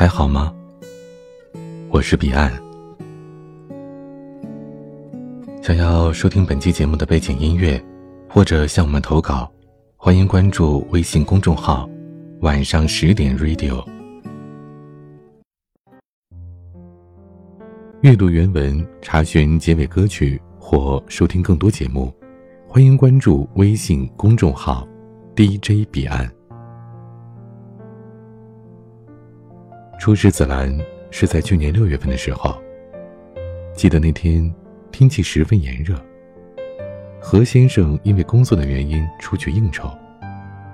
还好吗？我是彼岸。想要收听本期节目的背景音乐，或者向我们投稿，欢迎关注微信公众号“晚上十点 Radio”。阅读原文，查询结尾歌曲或收听更多节目，欢迎关注微信公众号 “DJ 彼岸”。初识紫兰是在去年六月份的时候，记得那天天气十分炎热。何先生因为工作的原因出去应酬，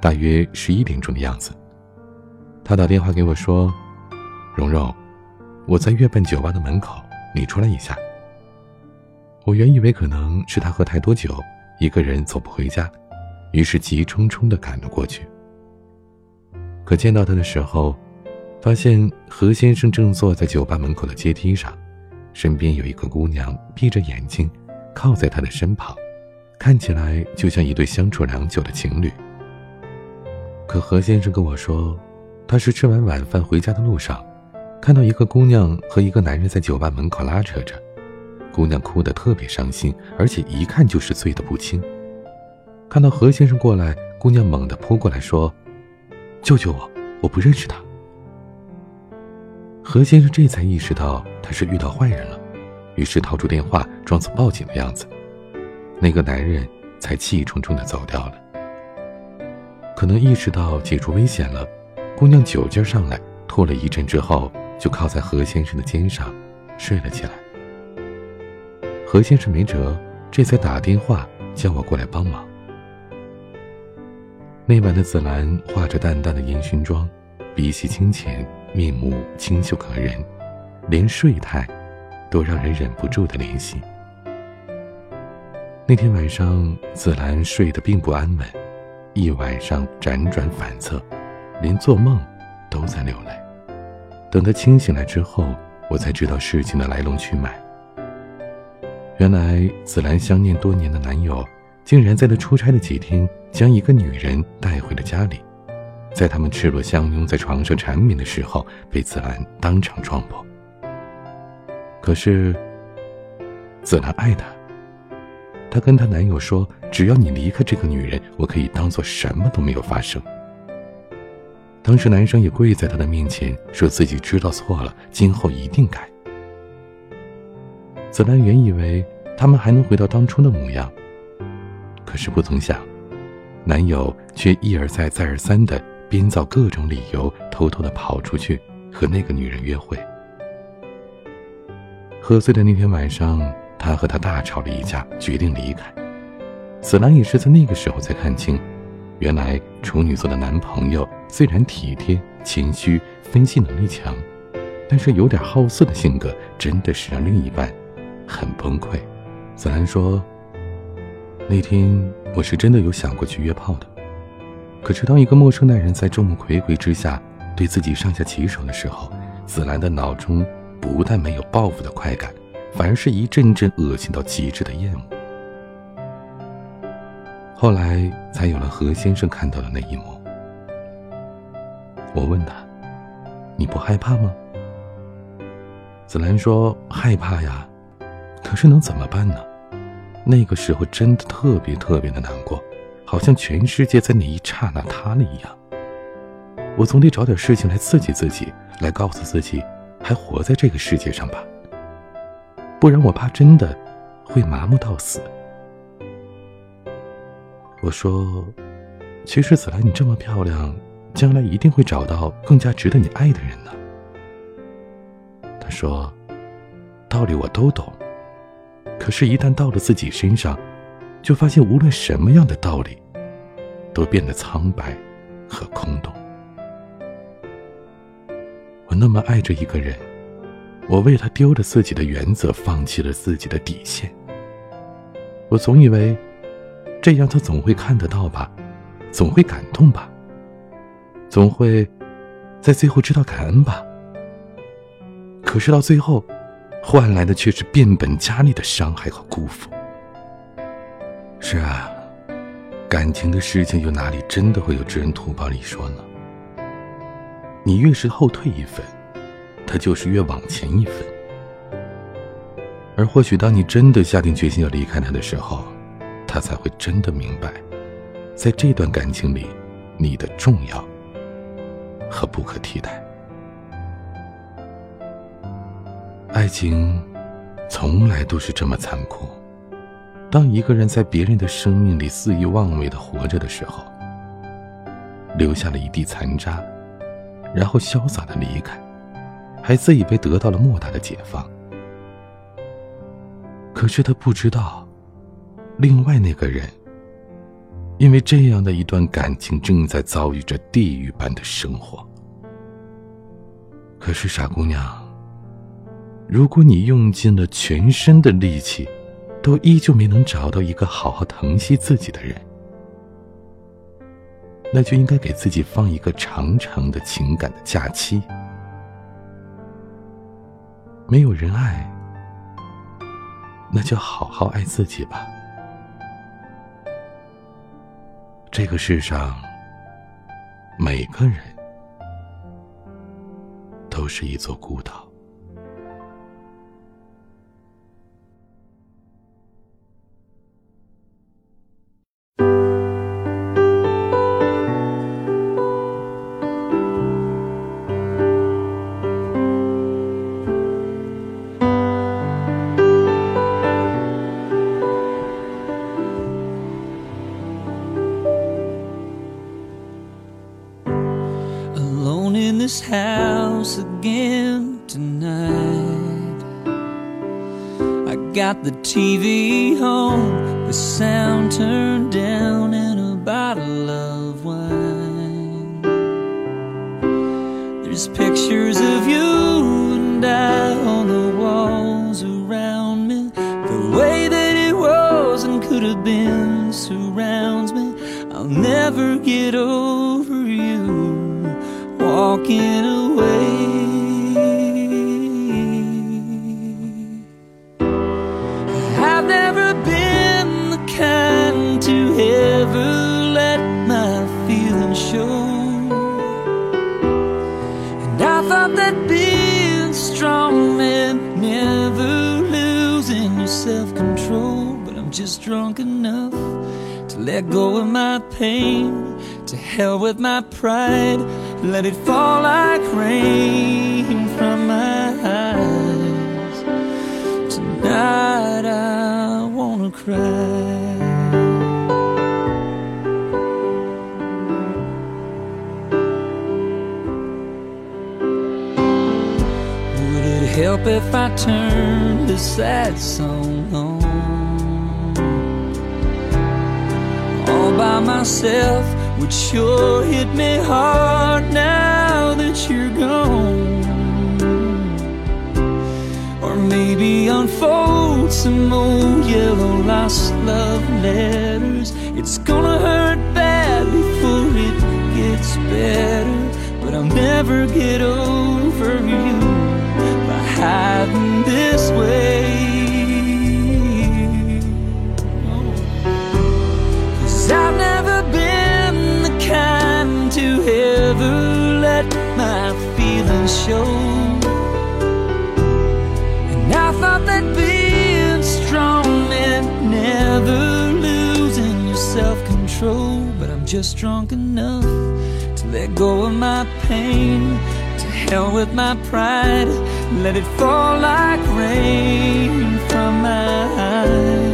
大约十一点钟的样子，他打电话给我说：“蓉蓉，我在月半酒吧的门口，你出来一下。”我原以为可能是他喝太多酒，一个人走不回家，于是急冲冲地赶了过去。可见到他的时候，发现何先生正坐在酒吧门口的阶梯上，身边有一个姑娘闭着眼睛，靠在他的身旁，看起来就像一对相处良久的情侣。可何先生跟我说，他是吃完晚饭回家的路上，看到一个姑娘和一个男人在酒吧门口拉扯着，姑娘哭得特别伤心，而且一看就是醉得不轻。看到何先生过来，姑娘猛地扑过来说：“救救我，我不认识他。”何先生这才意识到他是遇到坏人了，于是掏出电话，装作报警的样子。那个男人才气冲冲地走掉了。可能意识到解除危险了，姑娘酒劲上来，吐了一阵之后，就靠在何先生的肩上睡了起来。何先生没辙，这才打电话叫我过来帮忙。那晚的紫兰化着淡淡的烟熏妆，鼻息清浅。面目清秀可人，连睡态都让人忍不住的怜惜。那天晚上，紫兰睡得并不安稳，一晚上辗转反侧，连做梦都在流泪。等她清醒来之后，我才知道事情的来龙去脉。原来，紫兰相念多年的男友，竟然在她出差的几天，将一个女人带回了家里。在他们赤裸相拥在床上缠绵的时候，被子兰当场撞破。可是，子兰爱他。她跟她男友说：“只要你离开这个女人，我可以当做什么都没有发生。”当时男生也跪在她的面前，说自己知道错了，今后一定改。子兰原以为他们还能回到当初的模样，可是不曾想，男友却一而再、再而三的。编造各种理由，偷偷的跑出去和那个女人约会。喝醉的那天晚上，他和她大吵了一架，决定离开。紫兰也是在那个时候才看清，原来处女座的男朋友虽然体贴、谦虚、分析能力强，但是有点好色的性格，真的是让另一半很崩溃。紫兰说：“那天我是真的有想过去约炮的。”可是，当一个陌生男人在众目睽睽之下对自己上下其手的时候，紫兰的脑中不但没有报复的快感，反而是一阵阵恶心到极致的厌恶。后来才有了何先生看到的那一幕。我问他：“你不害怕吗？”紫兰说：“害怕呀，可是能怎么办呢？那个时候真的特别特别的难过。”好像全世界在那一刹那塌了一样。我总得找点事情来刺激自己，来告诉自己还活在这个世界上吧。不然我怕真的会麻木到死。我说：“其实紫兰，你这么漂亮，将来一定会找到更加值得你爱的人呢。”他说：“道理我都懂，可是，一旦到了自己身上。”就发现，无论什么样的道理，都变得苍白和空洞。我那么爱着一个人，我为他丢了自己的原则，放弃了自己的底线。我总以为，这样他总会看得到吧，总会感动吧，总会在最后知道感恩吧。可是到最后，换来的却是变本加厉的伤害和辜负。是啊，感情的事情又哪里真的会有知恩图报一说呢？你越是后退一分，他就是越往前一分。而或许当你真的下定决心要离开他的时候，他才会真的明白，在这段感情里，你的重要和不可替代。爱情从来都是这么残酷。当一个人在别人的生命里肆意妄为的活着的时候，留下了一地残渣，然后潇洒的离开，还自以为得到了莫大的解放。可是他不知道，另外那个人，因为这样的一段感情，正在遭遇着地狱般的生活。可是傻姑娘。如果你用尽了全身的力气，都依旧没能找到一个好好疼惜自己的人，那就应该给自己放一个长长的情感的假期。没有人爱，那就好好爱自己吧。这个世上，每个人都是一座孤岛。This house again tonight. I got the TV on, the sound turned down, and a bottle of wine. There's pictures of you and I on the walls around me. The way that it was and could have been surrounds me. I'll never get over walking away. I've never been the kind to ever let my feelings show. And I thought that being strong meant never losing your self control. But I'm just drunk enough to let go of my pain. To hell with my pride. Let it fall like rain from my eyes. Tonight I wanna cry. Would it help if I turned this sad song on? All by myself would sure hit me hard now that you're gone. Or maybe unfold some old yellow lost love letters. It's gonna hurt bad before it gets better. But I'll never get over you by hiding this way. Ever let my feelings show. And I thought that being strong meant never losing your self control. But I'm just drunk enough to let go of my pain. To hell with my pride. Let it fall like rain from my eyes.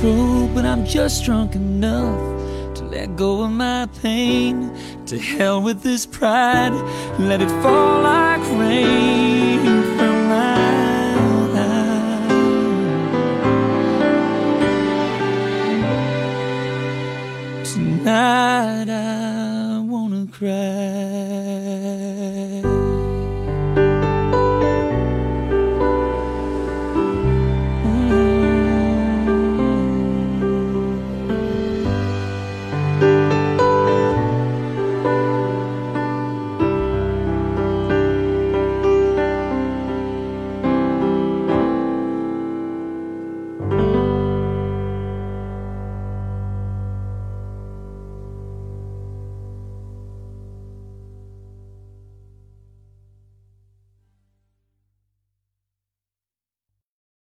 but I'm just drunk enough to let go of my pain. To hell with this pride, let it fall like rain from my eyes. Tonight I wanna cry.